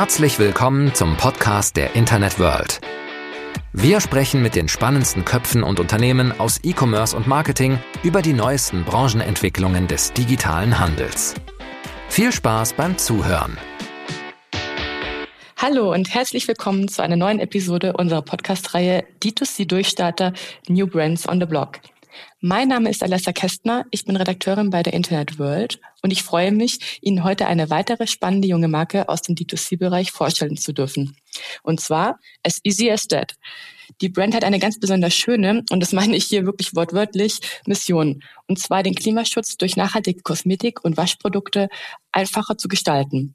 Herzlich willkommen zum Podcast der Internet World. Wir sprechen mit den spannendsten Köpfen und Unternehmen aus E-Commerce und Marketing über die neuesten Branchenentwicklungen des digitalen Handels. Viel Spaß beim Zuhören. Hallo und herzlich willkommen zu einer neuen Episode unserer Podcast-Reihe D2C Durchstarter New Brands on the Block. Mein Name ist Alessa Kästner, ich bin Redakteurin bei der Internet World und ich freue mich, Ihnen heute eine weitere spannende junge Marke aus dem D2C-Bereich vorstellen zu dürfen. Und zwar As Easy As That. Die Brand hat eine ganz besonders schöne, und das meine ich hier wirklich wortwörtlich, Mission. Und zwar den Klimaschutz durch nachhaltige Kosmetik und Waschprodukte einfacher zu gestalten.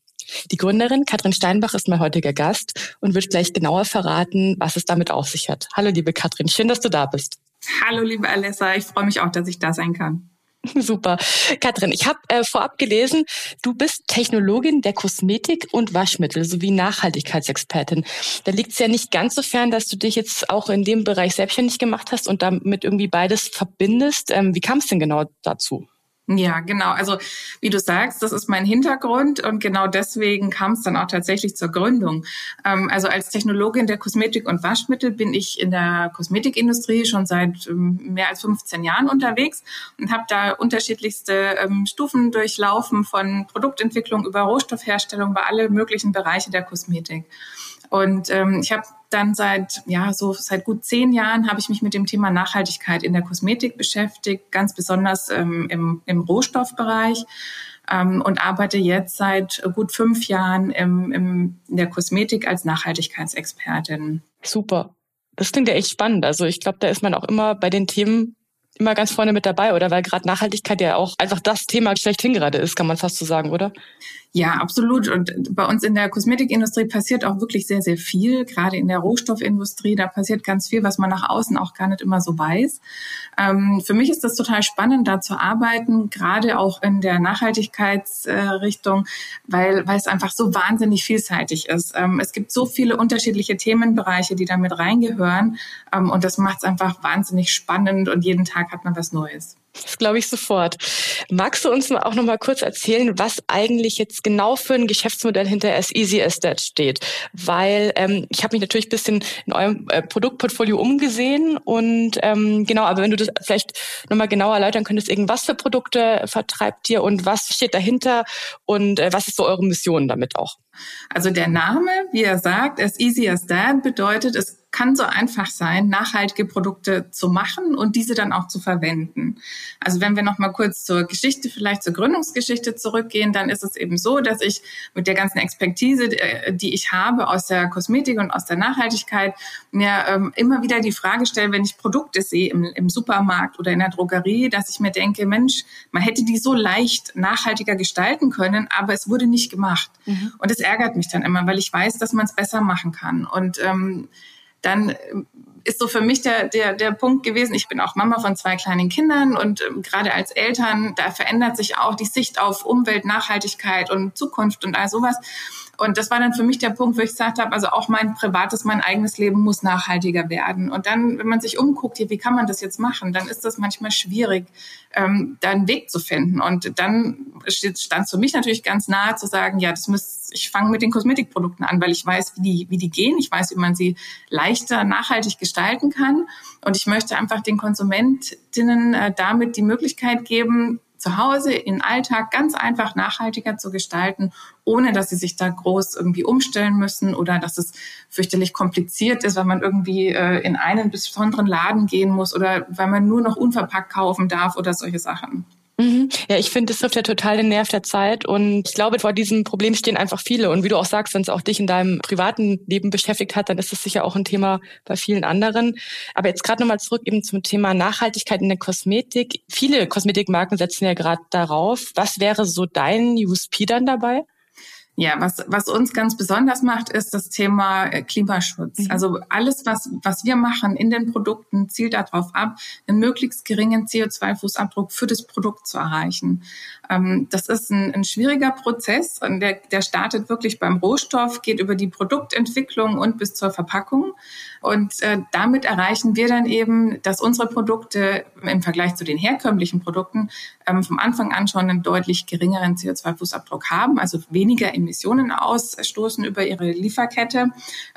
Die Gründerin Katrin Steinbach ist mein heutiger Gast und wird gleich genauer verraten, was es damit auf sich hat. Hallo liebe Katrin, schön, dass du da bist. Hallo, liebe Alessa. Ich freue mich auch, dass ich da sein kann. Super. Katrin, ich habe äh, vorab gelesen, du bist Technologin der Kosmetik und Waschmittel sowie Nachhaltigkeitsexpertin. Da liegt es ja nicht ganz so fern, dass du dich jetzt auch in dem Bereich selbstständig gemacht hast und damit irgendwie beides verbindest. Ähm, wie kam es denn genau dazu? Ja, genau. Also wie du sagst, das ist mein Hintergrund und genau deswegen kam es dann auch tatsächlich zur Gründung. Ähm, also als Technologin der Kosmetik und Waschmittel bin ich in der Kosmetikindustrie schon seit ähm, mehr als 15 Jahren unterwegs und habe da unterschiedlichste ähm, Stufen durchlaufen von Produktentwicklung über Rohstoffherstellung bei alle möglichen Bereiche der Kosmetik. Und ähm, ich habe dann seit, ja, so seit gut zehn Jahren habe ich mich mit dem Thema Nachhaltigkeit in der Kosmetik beschäftigt, ganz besonders ähm, im, im Rohstoffbereich. Ähm, und arbeite jetzt seit gut fünf Jahren im, im, in der Kosmetik als Nachhaltigkeitsexpertin. Super. Das klingt ja echt spannend. Also ich glaube, da ist man auch immer bei den Themen immer ganz vorne mit dabei, oder? Weil gerade Nachhaltigkeit ja auch einfach das Thema schlechthin gerade ist, kann man fast so sagen, oder? Ja, absolut. Und bei uns in der Kosmetikindustrie passiert auch wirklich sehr, sehr viel. Gerade in der Rohstoffindustrie, da passiert ganz viel, was man nach außen auch gar nicht immer so weiß. Ähm, für mich ist das total spannend, da zu arbeiten, gerade auch in der Nachhaltigkeitsrichtung, weil, weil es einfach so wahnsinnig vielseitig ist. Ähm, es gibt so viele unterschiedliche Themenbereiche, die damit reingehören. Ähm, und das macht es einfach wahnsinnig spannend und jeden Tag hat man was Neues. Das glaube ich sofort. Magst du uns auch noch mal kurz erzählen, was eigentlich jetzt genau für ein Geschäftsmodell hinter As Easy As That steht? Weil ähm, ich habe mich natürlich ein bisschen in eurem äh, Produktportfolio umgesehen und ähm, genau, aber wenn du das vielleicht noch mal genauer erläutern könntest, irgendwas für Produkte vertreibt ihr und was steht dahinter und äh, was ist so eure Mission damit auch? Also der Name, wie er sagt, As Easy As That bedeutet, es kann so einfach sein, nachhaltige Produkte zu machen und diese dann auch zu verwenden. Also wenn wir noch mal kurz zur Geschichte, vielleicht zur Gründungsgeschichte zurückgehen, dann ist es eben so, dass ich mit der ganzen Expertise, äh, die ich habe aus der Kosmetik und aus der Nachhaltigkeit, mir ähm, immer wieder die Frage stelle, wenn ich Produkte sehe im, im Supermarkt oder in der Drogerie, dass ich mir denke, Mensch, man hätte die so leicht nachhaltiger gestalten können, aber es wurde nicht gemacht. Mhm. Und es ärgert mich dann immer, weil ich weiß, dass man es besser machen kann. Und ähm, dann ist so für mich der, der, der Punkt gewesen, ich bin auch Mama von zwei kleinen Kindern und ähm, gerade als Eltern, da verändert sich auch die Sicht auf Umwelt, Nachhaltigkeit und Zukunft und all sowas. Und das war dann für mich der Punkt, wo ich gesagt habe, also auch mein privates, mein eigenes Leben muss nachhaltiger werden. Und dann, wenn man sich umguckt, hier, wie kann man das jetzt machen, dann ist das manchmal schwierig, ähm, da einen Weg zu finden. Und dann stand es für mich natürlich ganz nahe zu sagen, ja, das müsste, ich fange mit den Kosmetikprodukten an, weil ich weiß, wie die, wie die gehen. Ich weiß, wie man sie leichter, nachhaltig gestalten kann. Und ich möchte einfach den Konsumentinnen äh, damit die Möglichkeit geben, zu Hause in Alltag ganz einfach nachhaltiger zu gestalten, ohne dass sie sich da groß irgendwie umstellen müssen oder dass es fürchterlich kompliziert ist, weil man irgendwie äh, in einen besonderen Laden gehen muss oder weil man nur noch unverpackt kaufen darf oder solche Sachen. Mhm. Ja, ich finde, das trifft ja total den Nerv der Zeit und ich glaube, vor diesem Problem stehen einfach viele und wie du auch sagst, wenn es auch dich in deinem privaten Leben beschäftigt hat, dann ist es sicher auch ein Thema bei vielen anderen. Aber jetzt gerade nochmal zurück eben zum Thema Nachhaltigkeit in der Kosmetik. Viele Kosmetikmarken setzen ja gerade darauf. Was wäre so dein USP dann dabei? Ja, was, was uns ganz besonders macht, ist das Thema äh, Klimaschutz. Mhm. Also alles, was, was wir machen in den Produkten, zielt darauf ab, einen möglichst geringen CO2-Fußabdruck für das Produkt zu erreichen. Ähm, das ist ein, ein schwieriger Prozess. Der, der startet wirklich beim Rohstoff, geht über die Produktentwicklung und bis zur Verpackung. Und äh, damit erreichen wir dann eben, dass unsere Produkte im Vergleich zu den herkömmlichen Produkten ähm, vom Anfang an schon einen deutlich geringeren CO2-Fußabdruck haben, also weniger Emissionen ausstoßen über ihre Lieferkette,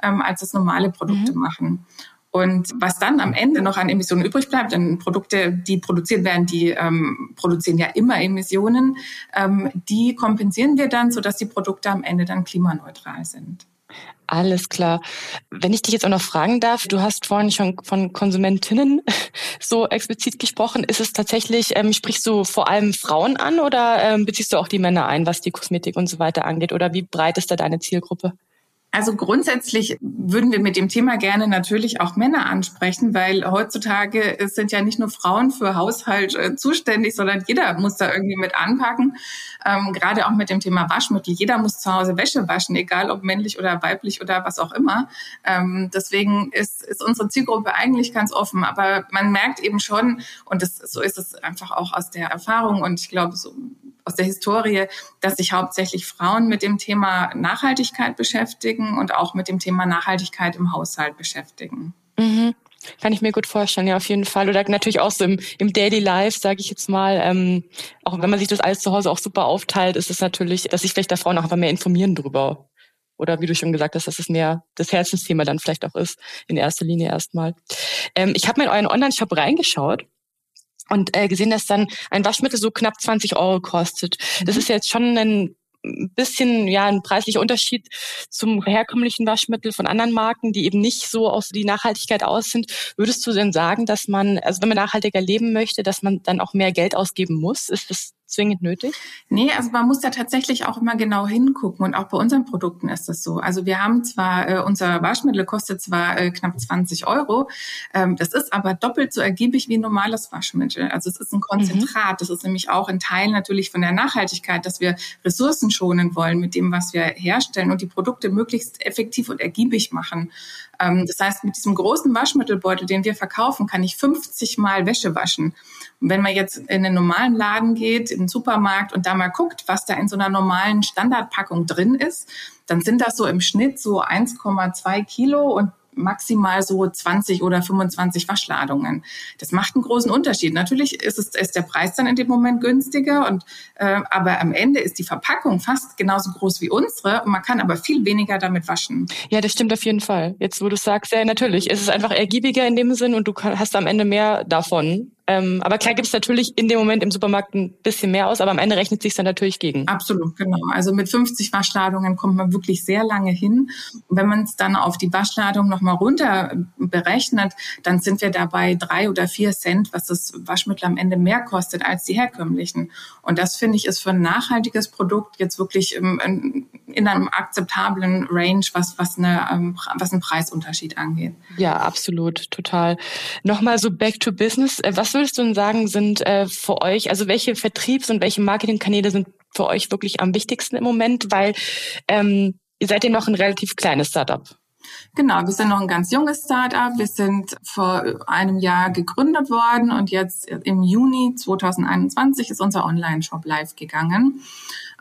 ähm, als es normale Produkte mhm. machen. Und was dann am Ende noch an Emissionen übrig bleibt, denn Produkte, die produziert werden, die ähm, produzieren ja immer Emissionen, ähm, die kompensieren wir dann, sodass die Produkte am Ende dann klimaneutral sind. Alles klar. Wenn ich dich jetzt auch noch fragen darf, du hast vorhin schon von Konsumentinnen so explizit gesprochen. Ist es tatsächlich, ähm, sprichst du vor allem Frauen an oder ähm, beziehst du auch die Männer ein, was die Kosmetik und so weiter angeht? Oder wie breit ist da deine Zielgruppe? Also grundsätzlich würden wir mit dem Thema gerne natürlich auch Männer ansprechen, weil heutzutage sind ja nicht nur Frauen für Haushalt äh, zuständig, sondern jeder muss da irgendwie mit anpacken. Ähm, gerade auch mit dem Thema Waschmittel. Jeder muss zu Hause Wäsche waschen, egal ob männlich oder weiblich oder was auch immer. Ähm, deswegen ist, ist unsere Zielgruppe eigentlich ganz offen. Aber man merkt eben schon, und das, so ist es einfach auch aus der Erfahrung und ich glaube, so aus der Historie, dass sich hauptsächlich Frauen mit dem Thema Nachhaltigkeit beschäftigen und auch mit dem Thema Nachhaltigkeit im Haushalt beschäftigen. Mhm. Kann ich mir gut vorstellen, ja, auf jeden Fall. Oder natürlich auch so im, im Daily Life, sage ich jetzt mal. Ähm, auch wenn man sich das alles zu Hause auch super aufteilt, ist es natürlich, dass sich vielleicht da Frauen auch einfach mehr informieren drüber. Oder wie du schon gesagt hast, dass es mehr das Herzensthema dann vielleicht auch ist, in erster Linie erstmal. Ähm, ich habe mal in euren Online-Shop reingeschaut und äh, gesehen, dass dann ein Waschmittel so knapp 20 Euro kostet. Das mhm. ist jetzt schon ein bisschen ja ein preislicher Unterschied zum herkömmlichen Waschmittel von anderen Marken, die eben nicht so aus die Nachhaltigkeit aus sind. Würdest du denn sagen, dass man, also wenn man nachhaltiger leben möchte, dass man dann auch mehr Geld ausgeben muss? Ist das zwingend nötig? Nee, also man muss da tatsächlich auch immer genau hingucken und auch bei unseren Produkten ist das so. Also wir haben zwar, äh, unser Waschmittel kostet zwar äh, knapp 20 Euro, ähm, das ist aber doppelt so ergiebig wie ein normales Waschmittel. Also es ist ein Konzentrat, mhm. das ist nämlich auch ein Teil natürlich von der Nachhaltigkeit, dass wir Ressourcen schonen wollen mit dem, was wir herstellen und die Produkte möglichst effektiv und ergiebig machen. Ähm, das heißt, mit diesem großen Waschmittelbeutel, den wir verkaufen, kann ich 50 Mal Wäsche waschen. Und wenn man jetzt in einen normalen Laden geht, im Supermarkt und da mal guckt, was da in so einer normalen Standardpackung drin ist, dann sind das so im Schnitt so 1,2 Kilo und maximal so 20 oder 25 Waschladungen. Das macht einen großen Unterschied. Natürlich ist, es, ist der Preis dann in dem Moment günstiger, und, äh, aber am Ende ist die Verpackung fast genauso groß wie unsere und man kann aber viel weniger damit waschen. Ja, das stimmt auf jeden Fall. Jetzt, wo du sagst, ja, natürlich, es ist einfach ergiebiger in dem Sinn und du hast am Ende mehr davon. Ähm, aber klar gibt es natürlich in dem Moment im Supermarkt ein bisschen mehr aus, aber am Ende rechnet sich dann natürlich gegen. Absolut, genau. Also mit 50 Waschladungen kommt man wirklich sehr lange hin. Und wenn man es dann auf die Waschladung nochmal runter berechnet, dann sind wir dabei drei oder vier Cent, was das Waschmittel am Ende mehr kostet als die herkömmlichen. Und das finde ich ist für ein nachhaltiges Produkt jetzt wirklich im, in einem akzeptablen Range, was, was, eine, ähm, was einen Preisunterschied angeht. Ja, absolut, total. Nochmal so back to business. Äh, was würdest du sagen, sind äh, für euch, also welche Vertriebs- und welche Marketingkanäle sind für euch wirklich am wichtigsten im Moment? Weil ähm, ihr seid ja noch ein relativ kleines Startup. Genau, wir sind noch ein ganz junges Startup. Wir sind vor einem Jahr gegründet worden und jetzt im Juni 2021 ist unser Online-Shop live gegangen.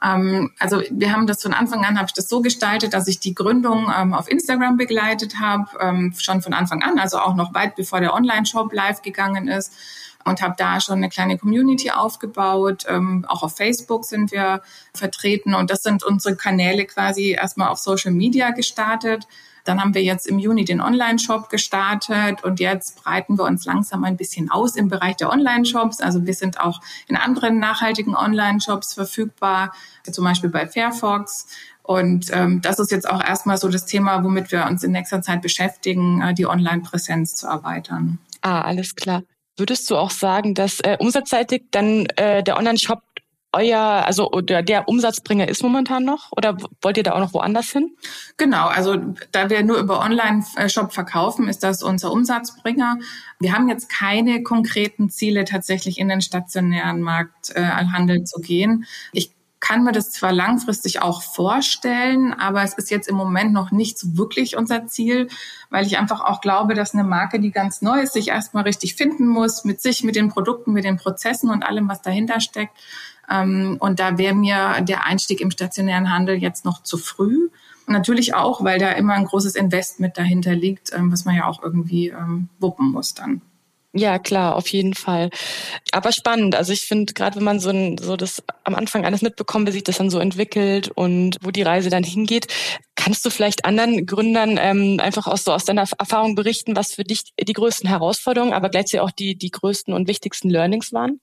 Ähm, also wir haben das von Anfang an, habe ich das so gestaltet, dass ich die Gründung ähm, auf Instagram begleitet habe, ähm, schon von Anfang an, also auch noch weit bevor der Online-Shop live gegangen ist und habe da schon eine kleine Community aufgebaut. Ähm, auch auf Facebook sind wir vertreten und das sind unsere Kanäle quasi erstmal auf Social Media gestartet. Dann haben wir jetzt im Juni den Online-Shop gestartet und jetzt breiten wir uns langsam ein bisschen aus im Bereich der Online-Shops. Also wir sind auch in anderen nachhaltigen Online-Shops verfügbar, zum Beispiel bei Fairfox. Und ähm, das ist jetzt auch erstmal so das Thema, womit wir uns in nächster Zeit beschäftigen, äh, die Online-Präsenz zu erweitern. Ah, alles klar. Würdest du auch sagen, dass äh, umsatzseitig dann äh, der Online-Shop euer, also oder der Umsatzbringer ist momentan noch oder wollt ihr da auch noch woanders hin? Genau, also da wir nur über Online-Shop verkaufen, ist das unser Umsatzbringer. Wir haben jetzt keine konkreten Ziele, tatsächlich in den stationären Markthandel äh, zu gehen. Ich kann mir das zwar langfristig auch vorstellen, aber es ist jetzt im Moment noch nicht so wirklich unser Ziel, weil ich einfach auch glaube, dass eine Marke, die ganz neu ist, sich erstmal richtig finden muss, mit sich, mit den Produkten, mit den Prozessen und allem, was dahinter steckt. Ähm, und da wäre mir der Einstieg im stationären Handel jetzt noch zu früh. natürlich auch, weil da immer ein großes Investment dahinter liegt, ähm, was man ja auch irgendwie ähm, wuppen muss dann. Ja, klar, auf jeden Fall. Aber spannend. Also ich finde, gerade wenn man so, ein, so das am Anfang alles mitbekommt, wie sich das dann so entwickelt und wo die Reise dann hingeht, kannst du vielleicht anderen Gründern ähm, einfach aus, so aus deiner Erfahrung berichten, was für dich die größten Herausforderungen, aber gleichzeitig auch die, die größten und wichtigsten Learnings waren?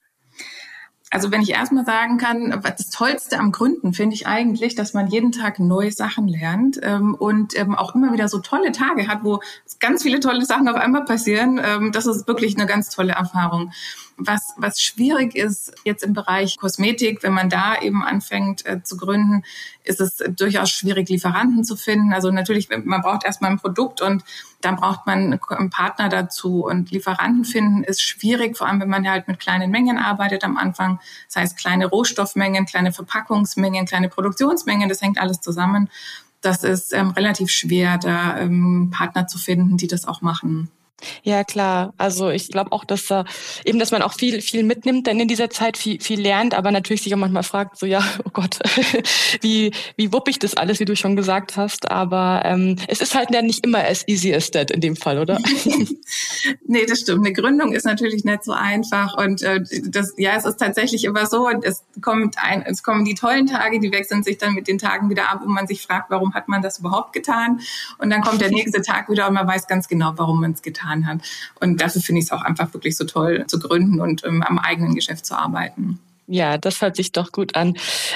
Also wenn ich erstmal sagen kann, das Tollste am Gründen finde ich eigentlich, dass man jeden Tag neue Sachen lernt ähm, und ähm, auch immer wieder so tolle Tage hat, wo ganz viele tolle Sachen auf einmal passieren. Ähm, das ist wirklich eine ganz tolle Erfahrung. Was, was schwierig ist jetzt im Bereich Kosmetik, wenn man da eben anfängt äh, zu gründen, ist es durchaus schwierig, Lieferanten zu finden. Also natürlich, man braucht erstmal ein Produkt und dann braucht man einen Partner dazu. Und Lieferanten finden ist schwierig, vor allem wenn man halt mit kleinen Mengen arbeitet am Anfang. Das heißt, kleine Rohstoffmengen, kleine Verpackungsmengen, kleine Produktionsmengen, das hängt alles zusammen. Das ist ähm, relativ schwer, da ähm, Partner zu finden, die das auch machen. Ja, klar. Also ich glaube auch, dass da eben, dass man auch viel, viel mitnimmt, denn in dieser Zeit viel, viel lernt, aber natürlich sich auch manchmal fragt, so ja, oh Gott, wie, wie wupp ich das alles, wie du schon gesagt hast. Aber ähm, es ist halt ja nicht immer as easy as that in dem Fall, oder? nee, das stimmt. Eine Gründung ist natürlich nicht so einfach. Und äh, das, ja, es ist tatsächlich immer so, und es kommt ein, es kommen die tollen Tage, die wechseln sich dann mit den Tagen wieder ab, wo man sich fragt, warum hat man das überhaupt getan? Und dann kommt der nächste Tag wieder und man weiß ganz genau, warum man es getan getan hat. Und dafür finde ich es auch einfach wirklich so toll zu gründen und ähm, am eigenen Geschäft zu arbeiten. Ja, das hört sich doch gut an.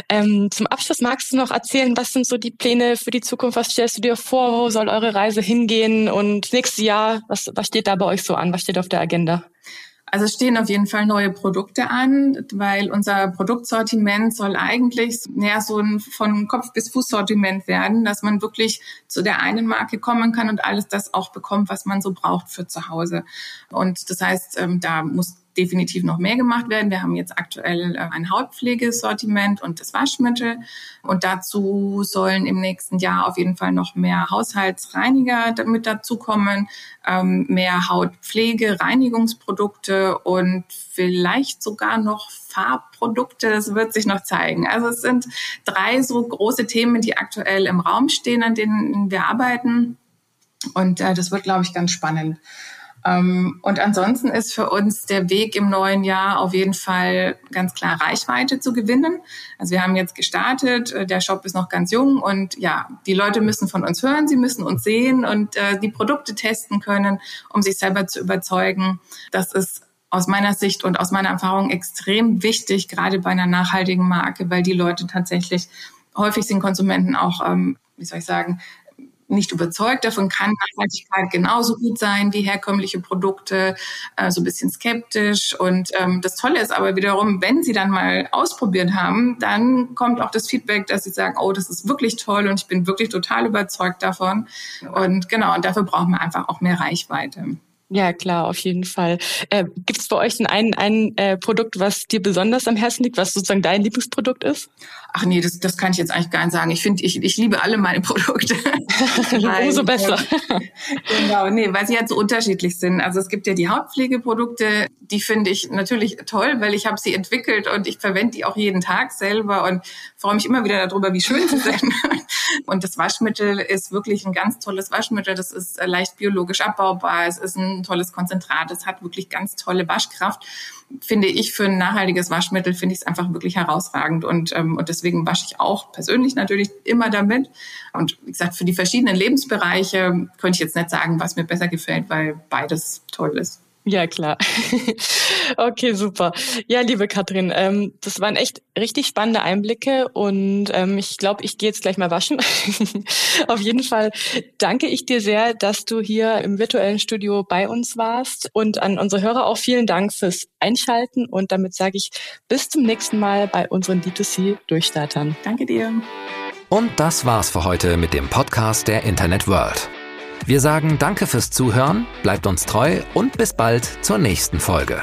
Ähm, zum Abschluss magst du noch erzählen, was sind so die Pläne für die Zukunft? Was stellst du dir vor? Wo soll eure Reise hingehen? Und nächstes Jahr, was, was steht da bei euch so an? Was steht auf der Agenda? Also es stehen auf jeden Fall neue Produkte an, weil unser Produktsortiment soll eigentlich näher so ein von Kopf bis Fußsortiment werden, dass man wirklich zu der einen Marke kommen kann und alles das auch bekommt, was man so braucht für zu Hause. Und das heißt, ähm, da muss definitiv noch mehr gemacht werden. Wir haben jetzt aktuell äh, ein Hautpflegesortiment und das Waschmittel. Und dazu sollen im nächsten Jahr auf jeden Fall noch mehr Haushaltsreiniger mit dazukommen, ähm, mehr Hautpflege, Reinigungsprodukte und vielleicht sogar noch Farbprodukte. Das wird sich noch zeigen. Also es sind drei so große Themen, die aktuell im Raum stehen, an denen wir arbeiten. Und äh, das wird, glaube ich, ganz spannend. Ähm, und ansonsten ist für uns der Weg im neuen Jahr auf jeden Fall ganz klar Reichweite zu gewinnen. Also wir haben jetzt gestartet, äh, der Shop ist noch ganz jung und ja, die Leute müssen von uns hören, sie müssen uns sehen und äh, die Produkte testen können, um sich selber zu überzeugen. Das ist aus meiner Sicht und aus meiner Erfahrung extrem wichtig, gerade bei einer nachhaltigen Marke, weil die Leute tatsächlich häufig sind Konsumenten auch, ähm, wie soll ich sagen, nicht überzeugt. Davon kann Nachhaltigkeit genauso gut sein wie herkömmliche Produkte, äh, so ein bisschen skeptisch. Und ähm, das Tolle ist aber wiederum, wenn sie dann mal ausprobiert haben, dann kommt auch das Feedback, dass sie sagen, oh, das ist wirklich toll und ich bin wirklich total überzeugt davon. Und genau, und dafür brauchen wir einfach auch mehr Reichweite. Ja, klar, auf jeden Fall. Äh, Gibt es bei euch denn ein, ein äh, Produkt, was dir besonders am Herzen liegt, was sozusagen dein Lieblingsprodukt ist? Ach nee, das, das kann ich jetzt eigentlich gar nicht sagen. Ich finde, ich, ich liebe alle meine Produkte. Umso besser. genau, nee, weil sie halt so unterschiedlich sind. Also es gibt ja die Hautpflegeprodukte, die finde ich natürlich toll, weil ich habe sie entwickelt und ich verwende die auch jeden Tag selber und freue mich immer wieder darüber, wie schön sie sind. und das Waschmittel ist wirklich ein ganz tolles Waschmittel. Das ist leicht biologisch abbaubar. Es ist ein tolles Konzentrat. Es hat wirklich ganz tolle Waschkraft. Finde ich für ein nachhaltiges Waschmittel finde ich es einfach wirklich herausragend und ähm, und deswegen wasche ich auch persönlich natürlich immer damit. Und wie gesagt, für die verschiedenen Lebensbereiche könnte ich jetzt nicht sagen, was mir besser gefällt, weil beides toll ist. Ja, klar. okay, super. Ja, liebe Katrin, ähm, das waren echt richtig spannende Einblicke und ähm, ich glaube, ich gehe jetzt gleich mal waschen. Auf jeden Fall danke ich dir sehr, dass du hier im virtuellen Studio bei uns warst und an unsere Hörer auch vielen Dank fürs Einschalten und damit sage ich bis zum nächsten Mal bei unseren D2C Durchstartern. Danke dir. Und das war's für heute mit dem Podcast der Internet World. Wir sagen danke fürs Zuhören, bleibt uns treu und bis bald zur nächsten Folge.